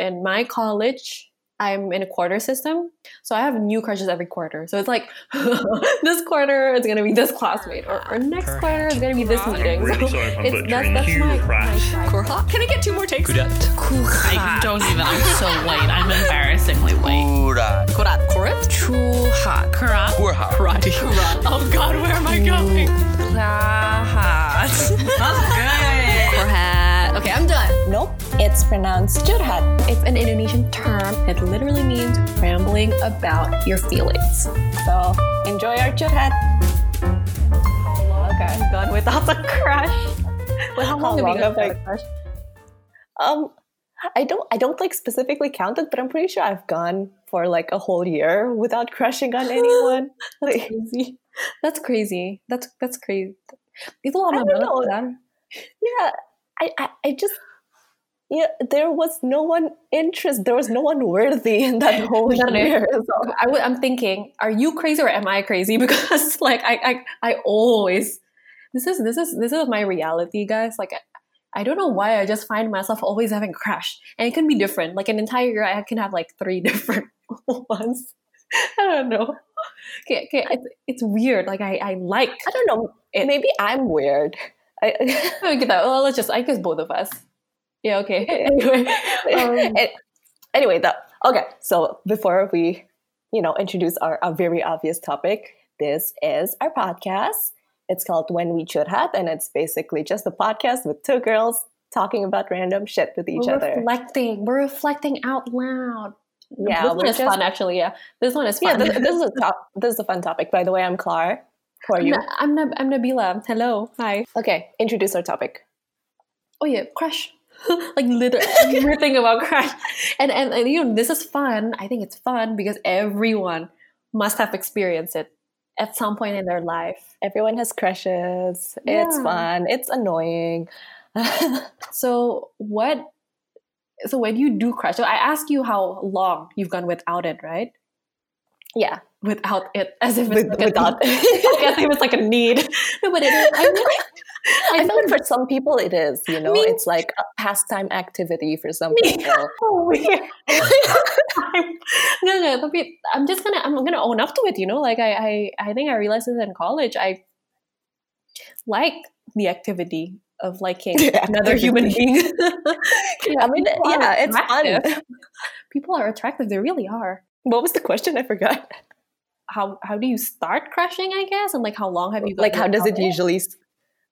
in my college, I'm in a quarter system, so I have new crushes every quarter. So it's like this quarter is gonna be this classmate, or, or next Perhaps. quarter is gonna be this I'm meeting. really So sorry if I'm it's, that's, that's my, Crash. my Can I get two more takes? Kudat. I don't even. I'm so white. I'm embarrassingly white. Kurat. Kurat. Kurat? Chuha. Kura. Kurha. Karate. Oh god, where am I going? Klahat. That's good. Kurhat. Okay, I'm done. It's pronounced curhat. It's an Indonesian term. It literally means rambling about your feelings. So enjoy our curhat. Okay, I'm done without the crush. Well, how long, long have you have got I- a crush? Um, I don't, I don't like specifically count it, but I'm pretty sure I've gone for like a whole year without crushing on anyone. Like, Crazy. That's crazy. That's that's crazy. Itu lama I don't banget kan? yeah, I, I, I just. Yeah, there was no one interest. There was no one worthy in that whole year. So, I w- I'm thinking, are you crazy or am I crazy? Because like I, I, I always this is this is this is my reality, guys. Like I, I don't know why I just find myself always having a crush, and it can be different. Like an entire year, I can have like three different ones. I don't know. Okay, okay, it's, it's weird. Like I, I like. I don't know. Maybe I'm weird. I, Oh, get that. Well, let's just. I guess both of us. Yeah. Okay. Anyway. Um, An- anyway, that okay. So before we, you know, introduce our, our very obvious topic, this is our podcast. It's called When We Should Have, and it's basically just a podcast with two girls talking about random shit with each we're other. reflecting. We're reflecting out loud. Yeah, this one is just- fun. Actually, yeah. This one is Yeah, fun. this, this is a top, this is a fun topic. By the way, I'm Clar. Who are I'm, you? Na- I'm, Nab- I'm Nabila. Hello. Hi. Okay, introduce our topic. Oh yeah, crush. like literally everything about crush. And, and and you know, this is fun. I think it's fun because everyone must have experienced it at some point in their life. Everyone has crushes. It's fun. It's annoying. So what so when you do crush, so I ask you how long you've gone without it, right? Yeah, Without it, as if it's with, like without. a, as if it's like a need. No, but it is. I, mean, I feel like for some people it is, you know, Me it's like a pastime activity for some Me people. Oh, weird. I'm, no, no, tapi I'm just gonna I'm gonna own up to it. You know, like I I, I think I realized this in college. I like the activity of liking The another human being. I mean, yeah, it's fun. People are attractive. They really are. What was the question? I forgot. How how do you start crushing? I guess, and like how long have you? Like, how does it usually?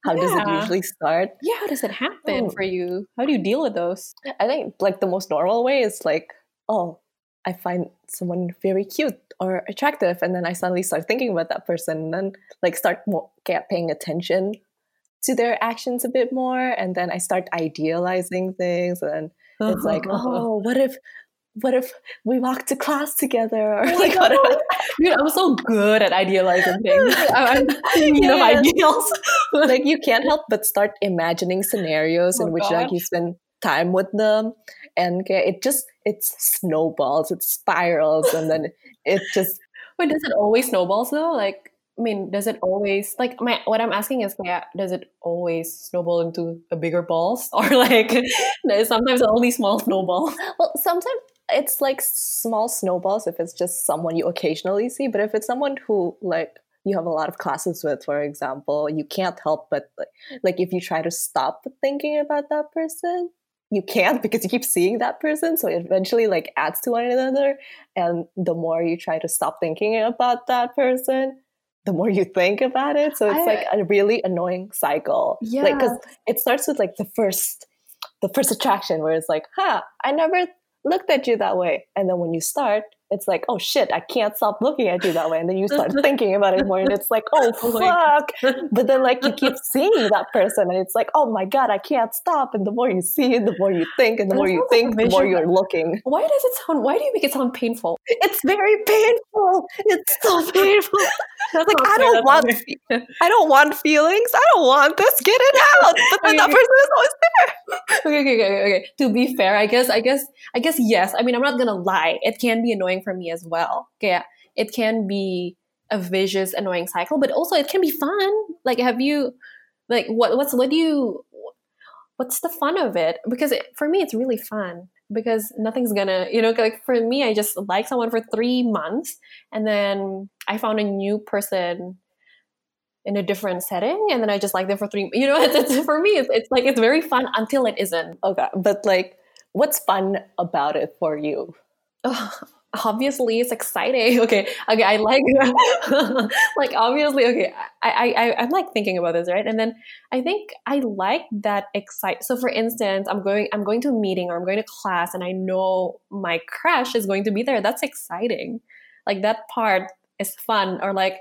How does it usually start? Yeah, how does it happen Oh. for you? How do you deal with those? I think like the most normal way is like, oh, I find someone very cute or attractive, and then I suddenly start thinking about that person, and then like start more get paying attention to their actions a bit more, and then I start idealizing things, and it's like, oh, what if, what if we walk to class together, or oh like, what if, Dude, I'm so good at idealizing things. I'm of ideals. like you can't help but start imagining scenarios Oh, in which like you spend time with them and it just it snowballs it spirals and then it just Wait, does it always snowballs though? Like, I mean, does it always like my what I'm asking is, yeah, does it always snowball into a bigger balls, or like sometimes only small snowballs? well sometimes it's like small snowballs if it's just someone you occasionally see but if it's someone who like you have a lot of classes with for example you can't help but like, like if you try to stop thinking about that person you can't because you keep seeing that person so it eventually like adds to one another and the more you try to stop thinking about that person the more you think about it so it's I- like a really annoying cycle yeah. like because it starts with like the first the first attraction where it's like huh i never looked at you that way. And then when you start it's like oh shit i can't stop looking at you that way and then you start thinking about it more and it's like oh Oh fuck but then like you keep seeing that person and it's like oh my god i can't stop and the more you see it the more you think and the That more you think the more you're looking Why does it sound? Why do you make it sound painful? it's very painful it's so painful That's like i don't want i don't want feelings i don't want this get it out but then that Okay. person is always there okay, okay, okay, okay. To be fair, I guess, I guess, I guess, yes. I mean, I'm not gonna lie. It can be annoying for me as well. Yeah, it can be a vicious, annoying cycle, but also it can be fun. Like, have you, like, what, what's, what do you, what's the fun of it? Because it, for me, it's really fun. because nothing's gonna you know like for me i just like someone for three months and then i found a new person in a different setting and then i just like them for three you know it's, it's for me it's, it's like it's very fun until it isn't Okay, but like, what's fun about it for you? Ugh, oh, obviously it's exciting. Okay okay i like like obviously okay I, I i i'm like thinking about this right? And then i think i like that excite so for instance i'm going i'm going to a meeting or i'm going to class and i know my crush is going to be there. That's exciting. Like that part is fun or like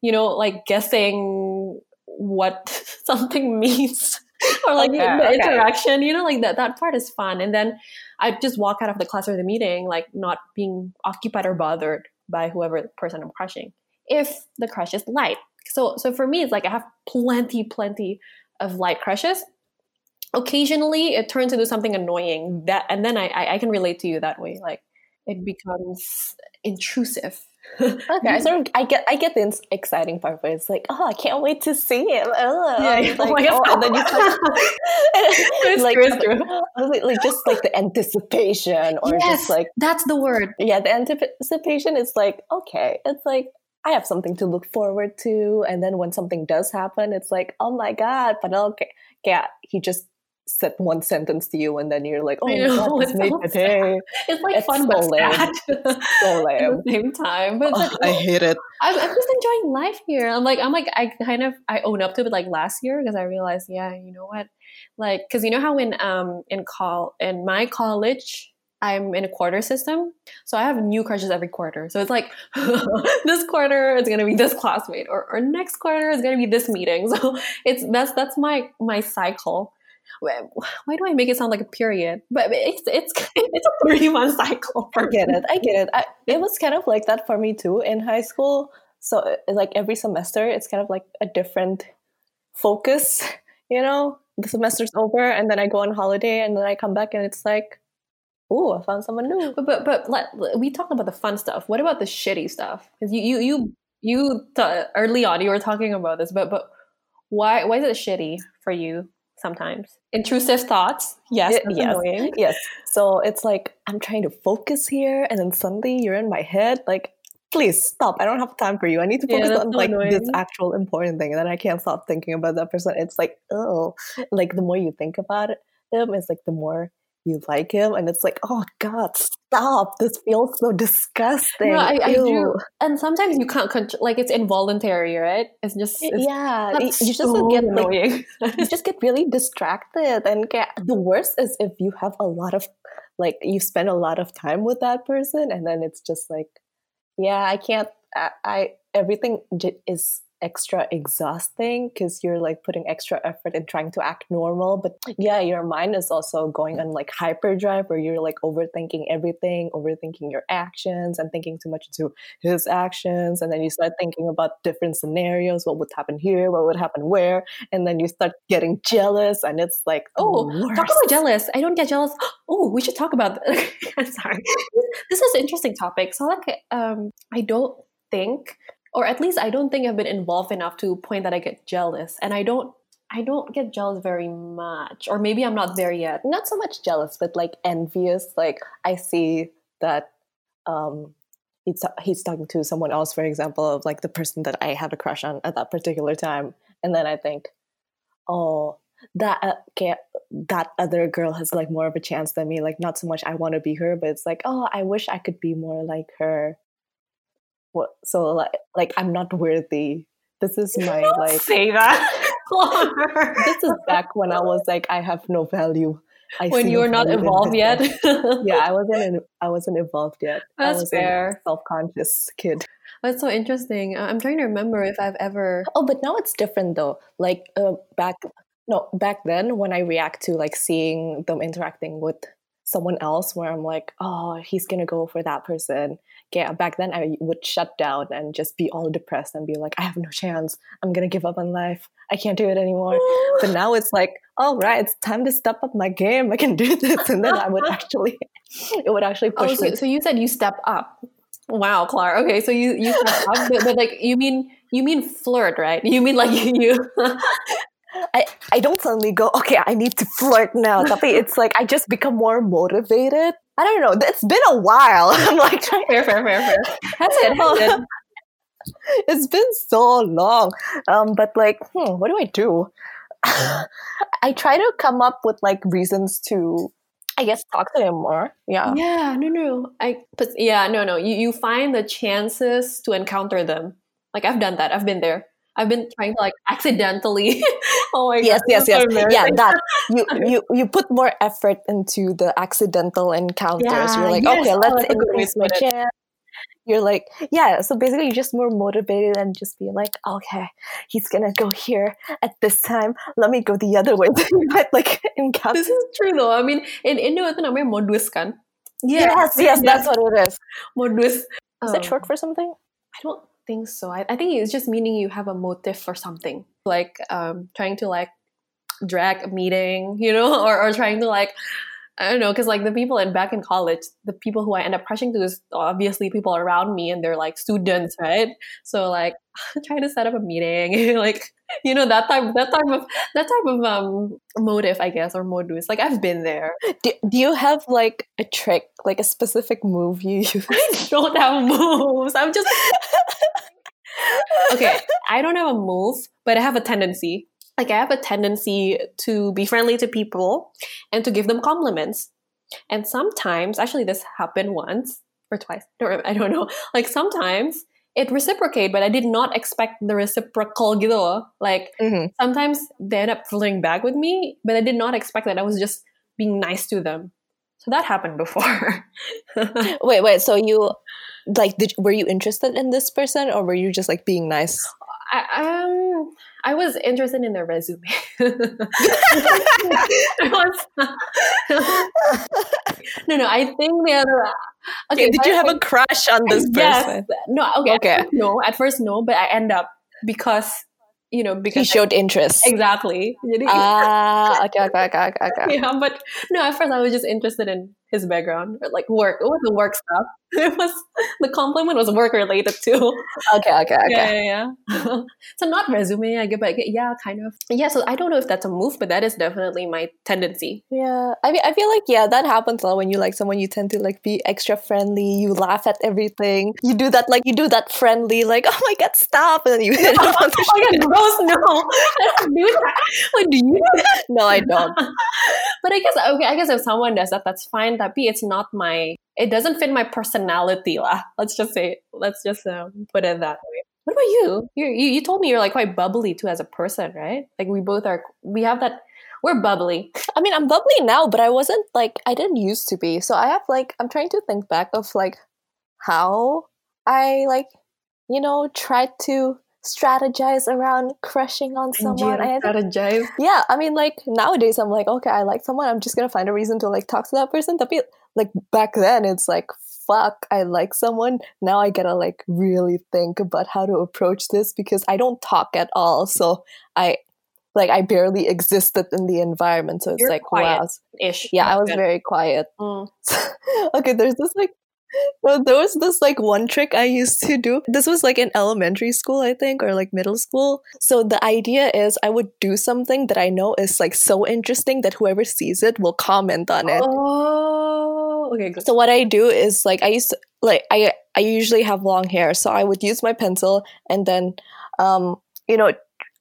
you know like guessing what something means or like Okay, the okay. interaction you know like that that part is fun and then I just walk out of the class or the meeting, like not being occupied or bothered by whoever the person I'm crushing. If the crush is light, so so for me, it's like I have plenty, plenty of light crushes. Occasionally, it turns into something annoying that, and then I I, I can relate to you that way. Like it becomes intrusive. Okay, sort of I get I get the exciting part, but it's like, oh, I can't wait to see it. Oh, Yeah, oh like, my God. oh, and then you It's like, true, true. like, like just like the anticipation, or yes, just like that's the word. yeah, the anticipation is like okay, it's like I have something to look forward to, and then when something does happen, it's like oh my god, but okay, yeah, he just said one sentence to you, and then you're like, oh I my know, god, it's made so my day. It's like It's fun so but lame. sad So at the same time. But, but I hate it. I'm, I'm just enjoying life here. I'm like, I'm like, I kind of, I own up to it like last year because I realized, yeah, you know what, like, because you know how in um in call in my college. I'm in a quarter system, so I have new crushes every quarter. So it's like this quarter it's gonna be this classmate, or, or next quarter it's gonna be this meeting. So it's that's that's my my cycle. Why why do I make it sound like a period? But it's it's it's a three month cycle I get it. I get it. I, it was kind of like that for me too in high school. So, uh, like every semester, it's kind of like a different focus. You know, the semester's over, and then I go on holiday, and then I come back, and it's like, "Ooh, I found someone new." But but, but let, we talked about the fun stuff. What about the shitty stuff? Because you you you you early on you were talking about this, but but why why is it shitty for you sometimes? Intrusive thoughts. Yes, that's yes. annoying. Yes. So it's like I'm trying to focus here, and then suddenly you're in my head. Like, please stop. I don't have time for you. I need to focus that's on so like this actual important thing, and then I can't stop thinking about that person. It's like, oh, like the more you think about it, it's like the more you like him, and it's like, oh God, stop! This feels so disgusting. No, I, I do. And sometimes you can't control. Like it's involuntary, right? It's just it's, yeah, you just so get like annoying. you just get really distracted and get, the worst is if you have a lot of like you spend a lot of time with that person and then it's just like yeah i can't i, I everything j- is extra exhausting because you're like putting extra effort in trying to act normal but yeah your mind is also going on like hyperdrive where you're like overthinking everything overthinking your actions and thinking too much into his actions and then you start thinking about different scenarios what would happen here what would happen where and then you start getting jealous and it's like Oh, talk about jealous. I don't get jealous. Oh, we should talk about. I'm sorry. This is an interesting topic. So, like, um, I don't think, or at least I don't think I've been involved enough to point that I get jealous, and I don't. I don't get jealous very much, or maybe I'm not there yet. not so much jealous but like envious like i see that um he's, he's talking to someone else for example of like the person that i had a crush on at that particular time and then i think oh that uh, okay, that other girl has like more of a chance than me like not so much i want to be her but it's like oh i wish i could be more like her what so like like i'm not worthy this is my like Say that. This is back when I was like, I have no value. I when you were not evolved yet. yeah, I wasn't. In, I wasn't evolved yet. I That's was fair. a self-conscious kid. That's so interesting. I'm trying to remember if I've ever. Oh, but now it's different though. Like uh, back, no, back then when I react to like seeing them interacting with someone else, where I'm like, oh, he's gonna go for that person. Yeah, back then I would shut down and just be all depressed and be like, I have no chance. I'm gonna give up on life. I can't do it anymore. But now it's like, all right, it's time to step up my game. I can do this, and then I would actually, it would actually Oh, push so, me. so you said you step up. Wow, Clara. Okay, so you you step up, but, but like you mean you mean flirt, right? You mean like you. I, I don't suddenly go, okay, I need to flirt now. Tapi it's like I just become more motivated. I don't know. It's been a while. I'm like trying fair, fair, fair, fair. Has it? Has it? it's been so long. Um, but like, hmm, what do I do? I try to come up with like reasons to, I guess, talk to him more. Yeah. Yeah, no, no. I, but yeah, no, no. You, you find the chances to encounter them. Like I've done that. I've been there. I've been trying to like accidentally. oh my Yes, god. yes, so yes. Yeah, that you you you put more effort into the accidental encounters. Yeah, You're like, yes. okay, Oh, let's that's a good way increase my chance. You're like, yeah. So basically, you're just more motivated and just be like, okay, he's gonna go here at this time. Let me go the other way. like encounter. This is true though. I mean, in Indo itu namanya modus kan? Yes, yes, that's what it is. modus. Is Um, it short for something? I don't think so. I, I think it's just meaning you have a motive for something, like um, trying to like drag a meeting, you know, or, or trying to like I don't know, because like the people in back in college, the people who I end up crushing to is obviously people around me, and they're like students, right? So like trying to set up a meeting, like you know that type that type of that type of um motive, I guess, or modus. Like I've been there. Do, do you have like a trick, like a specific move you use? I don't have moves. I'm just okay, I don't have a move, but I have a tendency. Like I have a tendency to be friendly to people and to give them compliments. And sometimes, actually, this happened once or twice. Don't I don't know. Like sometimes it reciprocate, but I did not expect the reciprocal gitu loh. Like Mhm. sometimes they end up flirting back with me, but I did not expect that. I was just being nice to them. So that happened before. Wait, wait. So you like did were you interested in this person or were you just like being nice? I, um, I was interested in their resume. No, no. I think the other. Okay, did you have a crush on this yes. person? No. Okay. Okay. At no. At first, no. But I end up because you know because He showed interest. exactly. Ah, okay, okay, okay, okay, okay. yeah, but no. At first, I was just interested in his background, or like work. It was the work stuff. It was the compliment was work related too. Okay, okay, okay. Yeah, yeah, yeah. so not resume, I get, but yeah, kind of. Yeah, so I don't know if that's a move, but that is definitely my tendency. Yeah, I mean, I feel like yeah, that happens a lot when you like someone. You tend to like be extra friendly. You laugh at everything. You do that like you do that friendly like oh my god stop and then you hit him on the oh yeah, gross! No, I don't do that. Like, do you? No, I don't. but I guess okay. I guess if someone does that, that's fine. Tapi it's not my. It doesn't fit my personality lah. Let's just say. Let's just um, put it that way. What about you? You, you? you told me you're like quite bubbly too as a person, right? Like we both are. We have that. We're bubbly. I mean, I'm bubbly now, but I wasn't like I didn't used to be. So I have like I'm trying to think back of like how I like you know tried to strategize around crushing on someone. I, strategize. yeah, I mean, like nowadays, I'm like, okay, I like someone. I'm just gonna find a reason to like talk to that person. Tapi like back then, it's like, fuck, I like someone. Now I gotta like really think about how to approach this because I don't talk at all. So I like I barely existed in the environment. So it's You're like, wow, Ish. yeah, I was Good. very quiet. Mm. okay, there's this like well, there was this like one trick I used to do. This was like in elementary school, I think, or like middle school. So the idea is I would do something that I know is like so interesting that whoever sees it will comment on it. Oh, okay, good. So what I do is like I used to like I I usually have long hair, so I would use my pencil and then um you know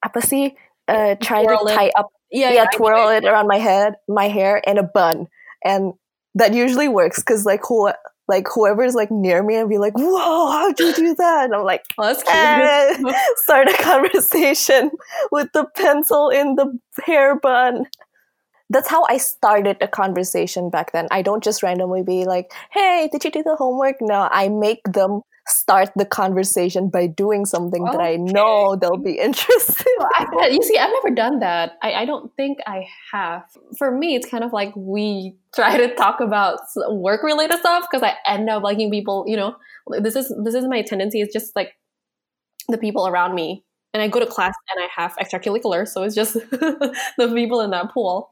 apa sih uh try to Twirl it. tie up yeah, yeah, I twirl it around my head, my hair in a bun, and that usually works because like who like whoever's like near me and be like, "Whoa, how'd you do that?" And I'm like, cute. eh, start a conversation with the pencil in the hair bun. That's how I started a conversation back then. I don't just randomly be like, "Hey, did you do the homework?" No, I make them start the conversation by doing something that I know they'll be interested. Well, I, you see, I've never done that. I, I don't think I have. For me, it's kind of like we try to talk about work related stuff because I end up liking people. You know, this is this is my tendency. It's just like the people around me, and I go to class and I have extracurriculars, so it's just the people in that pool.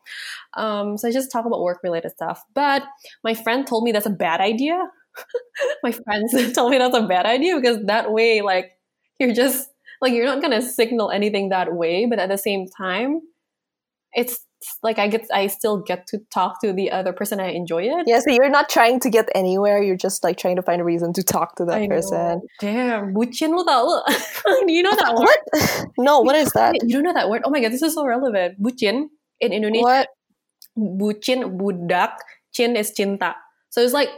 Um, so I just talk about work related stuff. But my friend told me that's a bad idea. my friends told me that's a bad idea because that way, like, you're just like you're not gonna signal anything that way, but at the same time, it's like I get I still get to talk to the other person. I enjoy it. Yeah, so you're not trying to get anywhere. You're just like trying to find a reason to talk to that I know. person. Damn, bucin lo. Do you know that word? What? no, what is that? You don't know that word? Oh my god, this is so relevant. Bucin in Indonesia, What? bucin budak, cin is cinta. So it's like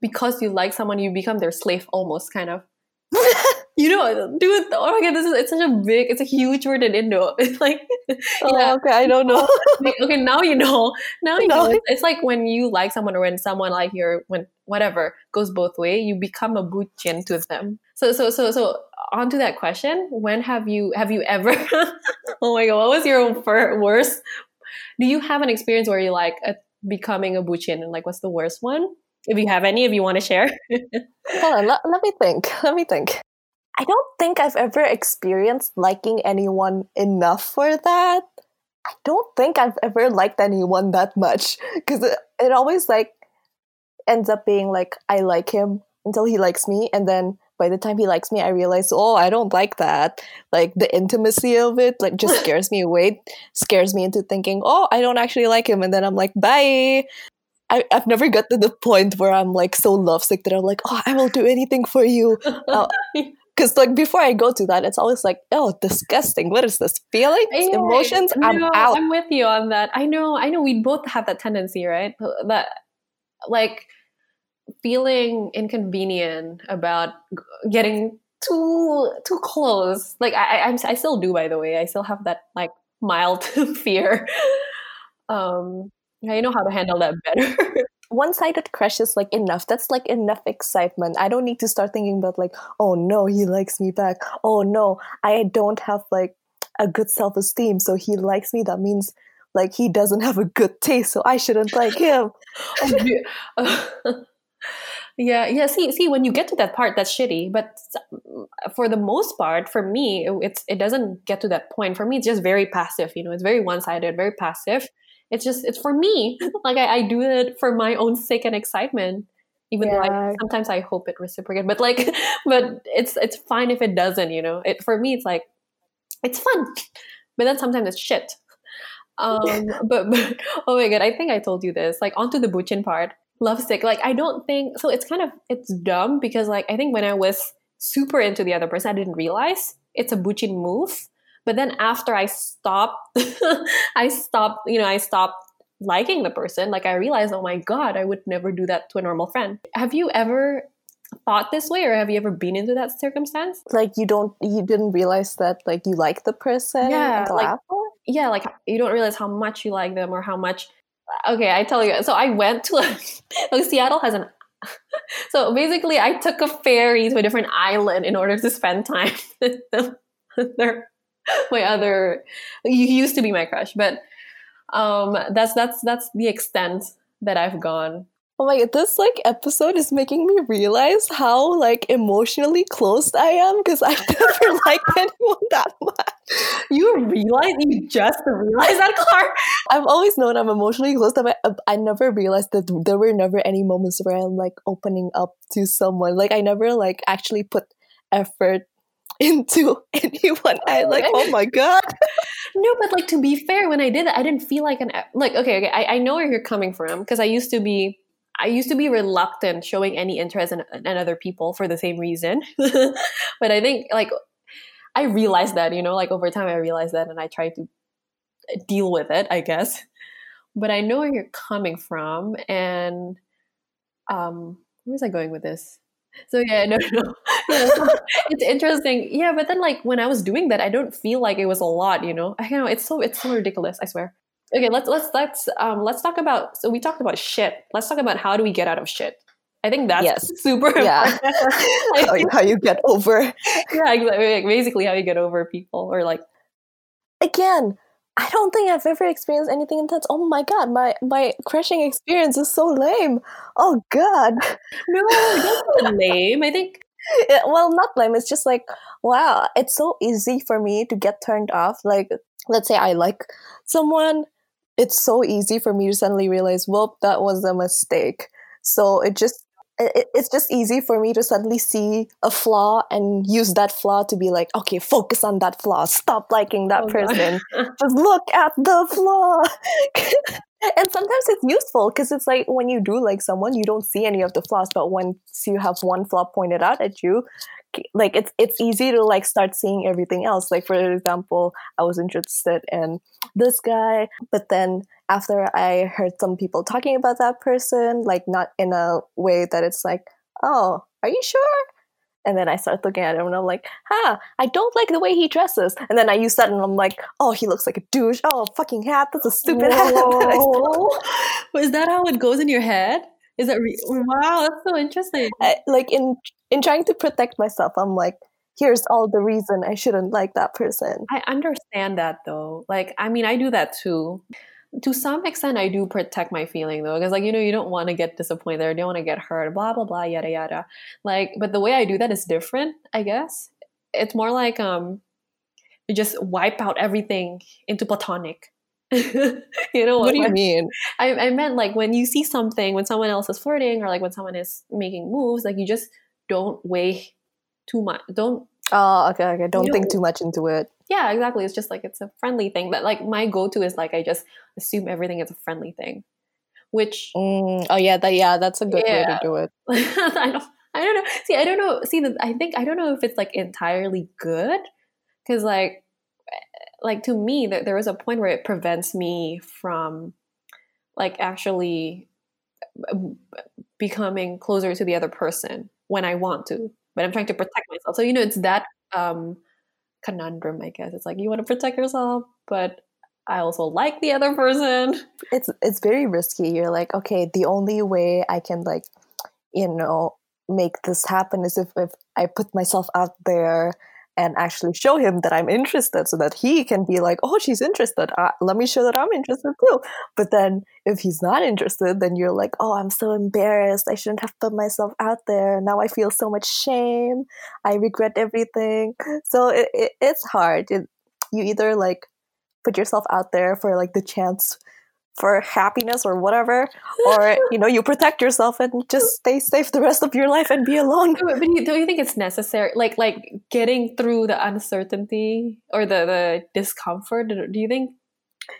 because you like someone, you become their slave almost, kind of. You know, dude. Oh my god, this is it's such a big, it's a huge word in Indo. It's like, Oh, yeah. okay, I don't know. okay, now you know. Now you No. know. It's, it's like when you like someone or when someone like your when whatever goes both way, you become a bucin to them. So so so so on to that question. When have you have you ever? oh my god, what was your worst? Do you have an experience where you like uh, becoming a bucin and like what's the worst one? If you have any, if you want to share. Hold on, let, let me think. Let me think. I don't think I've ever experienced liking anyone enough for that. I don't think I've ever liked anyone that much because it, it always like ends up being like I like him until he likes me, and then by the time he likes me, I realize oh I don't like that. Like the intimacy of it, like just scares me away, scares me into thinking oh I don't actually like him, and then I'm like bye. I, I've never got to the point where I'm like so lovesick that I'm like, oh, I will do anything for you. Because like before I go to that, it's always like, oh, disgusting. What is this? Feelings, Yeah, emotions? I'm out. I'm with you on that. I know, I know. We both have that tendency, right? That like feeling inconvenient about getting too too close. Like I, I, I'm, I still do, by the way. I still have that like mild fear. Um, I know how to handle that better. One-sided crush is like enough. That's like enough excitement. I don't need to start thinking about like, oh no, he likes me back. Oh no, I don't have like a good self-esteem, so he likes me. That means like he doesn't have a good taste, so I shouldn't like him. Oh, yeah, yeah. See, see, when you get to that part, that's shitty. But mm, for the most part, for me, it's it doesn't get to that point. For me, it's just very passive. You know, it's very one sided, very passive. It's just it's for me. like I, I do it for my own sake and excitement. Even though I, sometimes I hope it reciprocates, but like, but it's it's fine if it doesn't. You know, it for me, it's like it's fun, but then sometimes it's shit. Um, but, but oh my god, I think I told you this. Like onto the bucin part, lovesick. Like I don't think so. It's kind of it's dumb because like I think when I was super into the other person, I didn't realize it's a bucin move. But then after I stopped, I stopped. You know, I stopped liking the person. Like I realized, oh my god, I would never do that to a normal friend. Have you ever thought this way, or have you ever been into that circumstance? Like you don't, you didn't realize that like you like the person Yeah, like- yeah, like you don't realize how much you like them or how much. Okay, I tell you. So I went to a, like Seattle has an. So basically, I took a ferry to a different island in order to spend time with them. my other. You used to be my crush, but um, that's that's that's the extent that I've gone. Oh my god, this like episode is making me realize how like emotionally closed I am because I've never liked anyone that much. You realize you just realized that, Clara. I've always known I'm emotionally closed, but I, I never realized that there were never any moments where I'm like opening up to someone. Like I never like actually put effort into anyone. I like, oh my god. No, but like to be fair, when I did that, I didn't feel like an like. Okay, okay, I, I know where you're coming from because I used to be, I used to be reluctant showing any interest in, in other people for the same reason. but I think like I realized that you know like over time I realized that and I tried to deal with it, I guess. But I know where you're coming from, and um, where was I going with this? So yeah, no, no, it's interesting. Yeah, but then like when I was doing that, I don't feel like it was a lot. You know, I know it's so it's so ridiculous. I swear. Okay, let's let's let's um let's talk about. So we talked about shit. Let's talk about how do we get out of shit. I think that's Yes. super. Yeah. how you get over yeah, exactly, like, basically how you get over people or like again. I don't think I've ever experienced anything intense. Oh my god, my my crushing experience is so lame. Oh god. no, that's not lame. I think Yeah, well, not lame. It's just like, wow, it's so easy for me to get turned off. Like, let's say I like someone, it's so easy for me to suddenly realize, well, that was a mistake. So it just it, it's just easy for me to suddenly see a flaw and use that flaw to be like, okay, focus on that flaw. Stop liking that Oh, person. just look at the flaw. and sometimes it's useful because it's like when you do like someone, you don't see any of the flaws, but once you have one flaw pointed out at you, like it's it's easy to like start seeing everything else. Like for example, I was interested in this guy, but then after I heard some people talking about that person, like not in a way that it's like, oh, are you sure? And then I start looking at him and I'm like, huh, I don't like the way he dresses. And then I use that and I'm like, oh, he looks like a douche. Oh, fucking hat. That's a stupid hat. And I Is that how it goes in your head? Is that re- wow? That's so interesting. I- like in in trying to protect myself, I'm like, here's all the reason I shouldn't like that person. I understand that though. Like, I mean, I do that too. To some extent, I do protect my feeling though, because like you know, you don't want to get disappointed or you don't want to get hurt, blah blah blah, yada yada. Like, but the way I do that is different, I guess. It's more like um, you just wipe out everything into platonic. you know What do you when- mean? I, I meant like when you see something when someone else is flirting or like when someone is making moves, like you just don't weigh too much. Don't Oh, okay, okay. Don't think don't- too much into it. Yeah, exactly. It's just like it's a friendly thing. But like my go to is like I just assume everything is a friendly thing, which Mm, oh yeah, that yeah, that's a good way to do it. I don't I don't know. See, I don't know. See, the, I think I don't know if it's like entirely good because like like to me there, there was a point where it prevents me from like actually um, becoming closer to the other person when I want to, but I'm trying to protect myself. So you know, it's that um conundrum, I guess. It's like you want to protect yourself, but I also like the other person. it's it's very risky. You're like, okay, the only way I can like, you know, make this happen is if, if I put myself out there and actually show him that I'm interested so that he can be like, oh, she's interested. Uh, let me show that I'm interested too. But then if he's not interested, then you're like, oh, I'm so embarrassed. I shouldn't have put myself out there. Now I feel so much shame. I regret everything. So it, it, it's hard. It, you either like put yourself out there for like the chance for happiness or whatever or you know you protect yourself and just stay safe the rest of your life and be alone But but you, don't you think it's necessary? Like like getting through the uncertainty or the the discomfort. Do you think?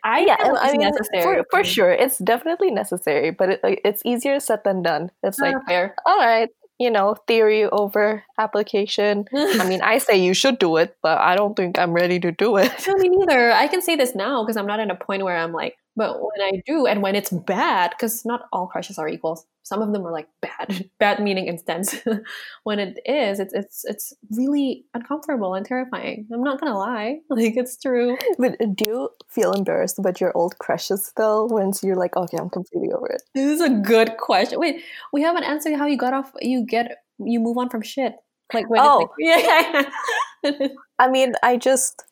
I yeah i mean necessary for, for sure it's definitely necessary but it, like, it's easier said than done it's like Ah, fair. all right you know theory over application i mean i say you should do it but i don't think i'm ready to do it No, me neither. I can say this now because I'm not in a point where I'm like, but when I do, and when it's bad, because not all crushes are equal. Some of them are like bad, bad meaning intense. when it is, it's it's it's really uncomfortable and terrifying. I'm not gonna lie, like it's true. but uh, do you feel embarrassed about your old crushes though once you're like okay i'm completely over it This is a good question. Wait, we haven't answered how you got off. You get you move on from shit. Like when Oh. like, yeah. i mean i just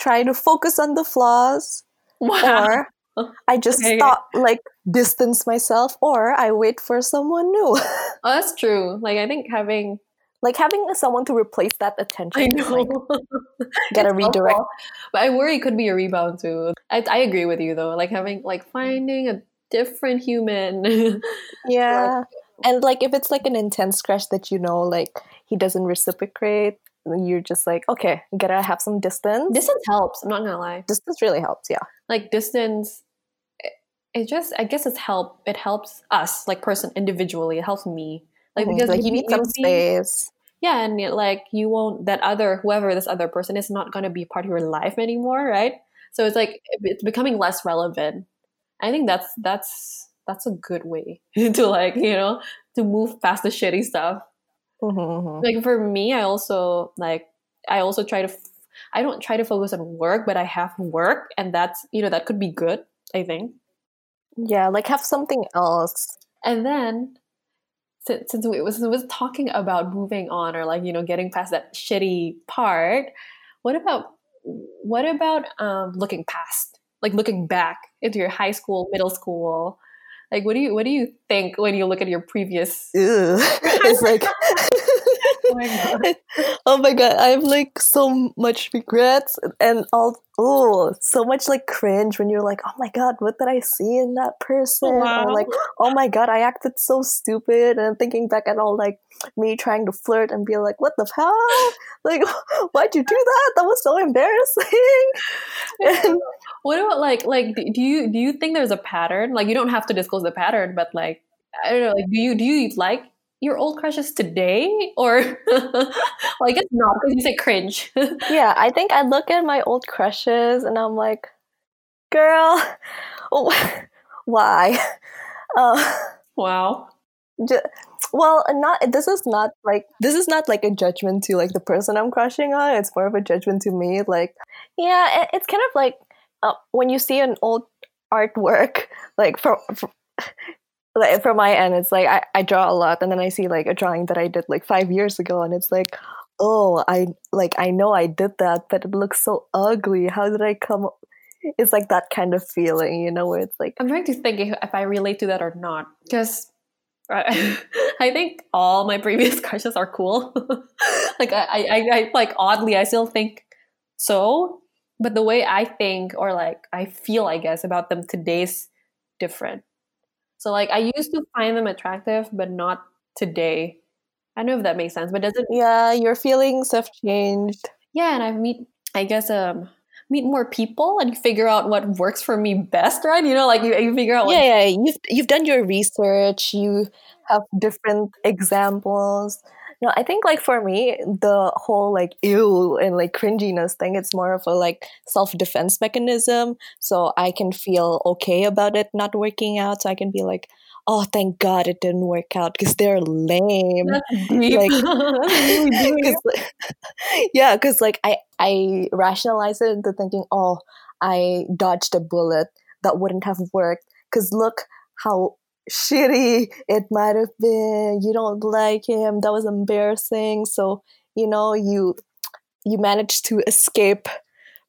try to focus on the flaws wow. or I just Okay. stop, like distance myself, or I wait for someone new. Oh, that's true. Like I think having like having someone to replace that attention. I know. like, get a redirect. helpful. But I worry it could be a rebound too. I, I agree with you though. Like having like finding a different human. Yeah, and like if it's like an intense crush that you know, like he doesn't reciprocate, you're just like, okay, gotta have some distance. distance helps. I'm not gonna lie. distance really helps. Yeah. Like distance, it, just I guess it's help. It helps us like person individually. It helps me. Like Mhm. because like you need some space. Yeah, and it, like you won't that other whoever this other person is not gonna be part of your life anymore, right? So it's like it's becoming less relevant. I think that's that's that's a good way to like you know to move past the shitty stuff. Mhm, mhm. Like for me, I also like I also try to. F- I don't try to focus on work, but I have work, and that's you know that could be good. I think. Yeah, like have something else. And then, since, since we was, was talking about moving on or like you know getting past that shitty part, what about what about um, looking past, like looking back into your high school, middle school? Like, what do you what do you think when you look at your previous? Ew. it's like Oh my god. oh my god, I have like so much regrets and all oh so much like cringe when you're like, oh my god, what did I see in that person? Wow. Or like, oh my god, I acted so stupid and thinking back at all like me trying to flirt and be like, what the hell? Like why'd you do that? That was so embarrassing. and What about like like do do you do you think there's a pattern? Like you don't have to disclose the pattern, but like I don't know, like do you do you like your old crushes today? Or well I guess not because you say cringe. yeah, I think I look at my old crushes and I'm like, girl, why? Uh, wow. Well not this is not like this is not like a judgment to like the person i'm crushing on it's more of a judgment to me like yeah it, it's kind of like uh, when you see an old artwork like for like from my end it's like I, I draw a lot and then i see like a drawing that i did like five years ago and it's like oh i like i know i did that but it looks so ugly how did i come it's like that kind of feeling you know where it's like I'm trying to think if, I relate to that or not. Because I, I think all my previous crushes are cool. like I, I, I like oddly I still think so. But the way I think or like I feel I guess about them today's different. So like I used to find them attractive, but not today. I don't know if that makes sense, but does it yeah your feelings have changed yeah, and I meet I guess um meet more people and figure out what works for me best, right? You know, like you, you figure out what yeah, yeah, you've you've done your research. You have different examples. No, I think like for me, the whole like ew and like cringiness thing, it's more of a like self defense mechanism. So I can feel okay about it not working out. So I can be like, oh, thank God it didn't work out because they're lame. Like- That's really deep. 'Cause, yeah, because like I I rationalize it into thinking, oh, I dodged a bullet that wouldn't have worked. Because look how shitty it might have been. You don't like him. That was embarrassing. So you know you you managed to escape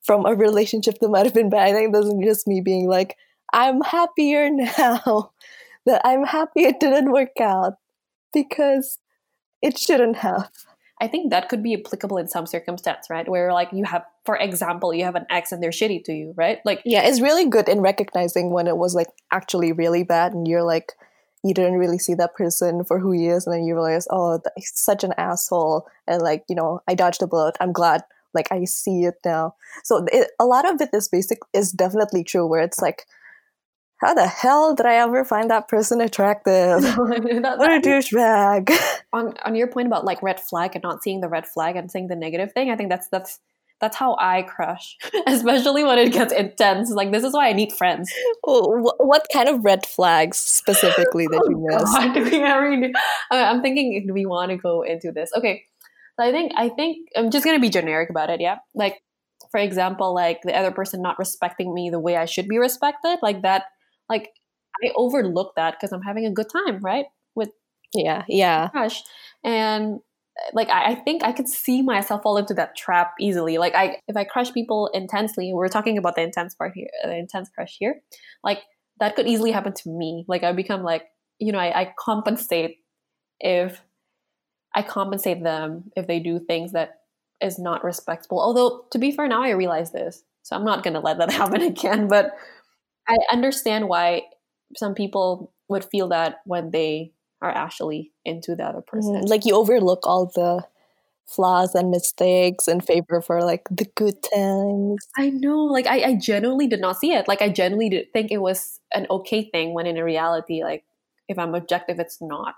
from a relationship that might have been bad. I think this is just me being like, I'm happier now. that I'm happy it didn't work out because it shouldn't have. I think that could be applicable in some circumstance, right? Where like you have, for example, you have an ex and they're shitty to you, right? Like Yeah, it's really good in recognizing when it was like actually really bad and you're like you didn't really see that person for who he is and then you realize, oh, he's such an asshole and like, you know, I dodged a bullet. I'm glad like I see it now. So it, a lot of it is basic is definitely true where it's like how the hell did I ever find that person attractive? what a douchebag. on on your point about like red flag and not seeing the red flag and seeing the negative thing, I think that's that's that's how I crush, especially when it gets intense. Like this is why I need friends. Wh- what kind of red flags specifically that you miss? Oh God, we ever do- Uh, I'm thinking, do we want to go into this? Okay, so I think I think I'm just gonna be generic about it. Yeah, like for example, like the other person not respecting me the way I should be respected, like that. Like I overlook that because I'm having a good time, right? With Yeah, yeah. crush, and like I, I think I could see myself fall into that trap easily. Like I, if I crush people intensely, we're talking about the intense part here, the intense crush here. Like that could easily happen to me. Like I become like, you know, I, I compensate if I compensate them if they do things that is not respectable. Although to be fair, now I realize this, so I'm not gonna let that happen again. But I understand why some people would feel that when they are actually into the other person. Mhm. Like you overlook all the flaws and mistakes in favor for like the good times. I know, like I, I genuinely did not see it. Like I genuinely did think it was an okay thing when in reality, like if I'm objective, it's not.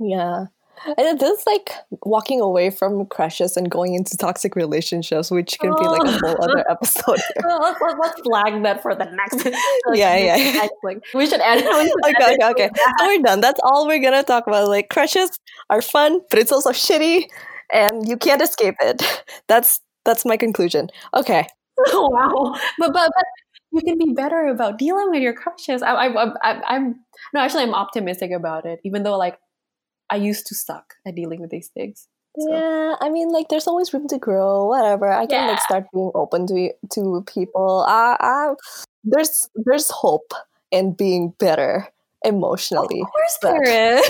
Yeah. And it is like walking away from crushes and going into toxic relationships, which can be like a whole oh. other episode. let's, let's, flag that for the next. like, Yeah, yeah, next- Like, we should edit. we should okay, okay, okay. So we're done. That's all we're gonna talk about. Like crushes are fun, but it's also shitty, and you can't escape it. That's that's my conclusion. Okay. Oh, wow, but but but you can be better about dealing with your crushes. I, I, I, I'm no, actually, I'm optimistic about it. Even though like I used to suck at dealing with these things. So- Yeah, I mean, like, there's always room to grow. Whatever, I can Yeah. like start being open to to people. Uh, uh, there's there's hope in being better emotionally. Of course but- there is.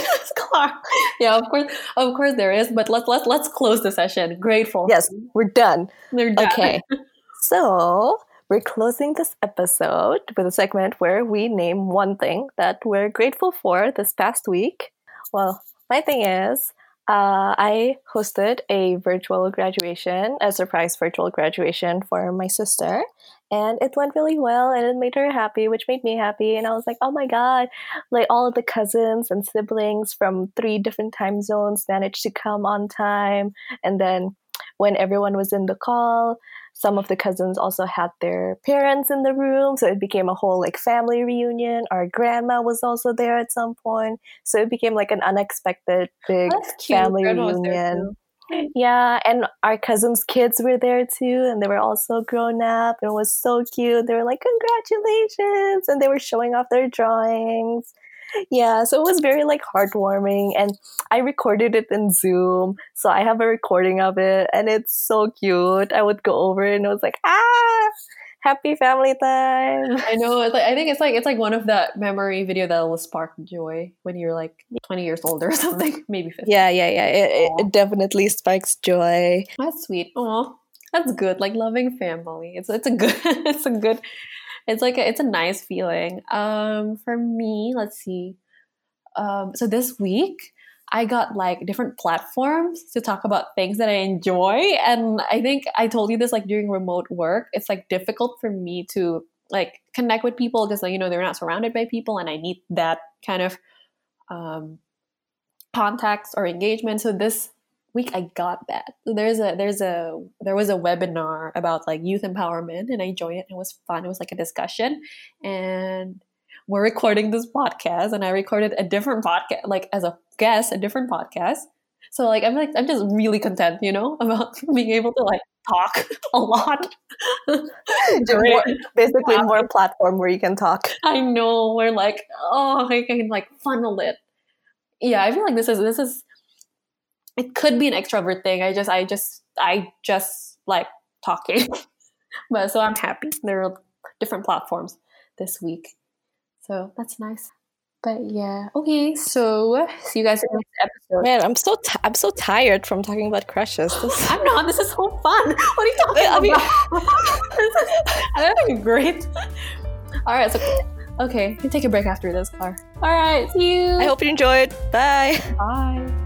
Yeah, of course, of course there is. But let's let's let's close the session. Grateful. Yes, we're done. They're done. Okay. so we're closing this episode with a segment where we name one thing that we're grateful for this past week. Well, my thing is, uh, I hosted a virtual graduation, a surprise virtual graduation for my sister, and it went really well and it made her happy, which made me happy. And I was like, oh my god, like all of the cousins and siblings from three different time zones managed to come on time. And then when everyone was in the call, some of the cousins also had their parents in the room so it became a whole like family reunion. Our grandma was also there at some point. So it became like an unexpected big family reunion. yeah and our cousins kids were there too and they were also grown up and it was so cute. They were like congratulations! and they were showing off their drawings yeah so it was very like heartwarming and i recorded it in zoom so i have a recording of it and it's so cute i would go over it and it was like ah happy family time I know. It's like, I think it's like it's like one of that memory video that will spark joy when you're like 20 years old or something, maybe 50. yeah yeah yeah it, it, it definitely spikes joy That's sweet. Oh, that's good. Like loving family. It's it's a good. It's a good. It's like a, it's a nice feeling. Um, for me, let's see. Um, so this week I got like different platforms to talk about things that I enjoy, and I think I told you this like during remote work. It's like difficult for me to like connect with people because like you know they're not surrounded by people, and I need that kind of um, contacts or engagement. So this week I got that. There's a there's a there was a webinar about like youth empowerment and I joined it. and It was fun. It was like a discussion and we're recording this podcast and I recorded a different podcast like as a guest, a different podcast. So like I'm like I'm just really content, you know, about being able to like talk a lot. More- basically more platform where you can talk I know we're like, oh, I can like funnel it. Yeah, I feel like this is this is. It could be an extrovert thing. I just, I just, I just like talking. but so I'm happy. There are different platforms this week, so that's nice. But yeah, okay. So see you guys in the next episode. man i'm so t- i'm so tired from talking about crushes This- I'm not. This is so fun. What are you talking I mean- about? This is- I'm having great. All right. So okay, we take a break after this, Clara. All right. See you. i hope you enjoyed bye Bye.